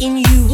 in you.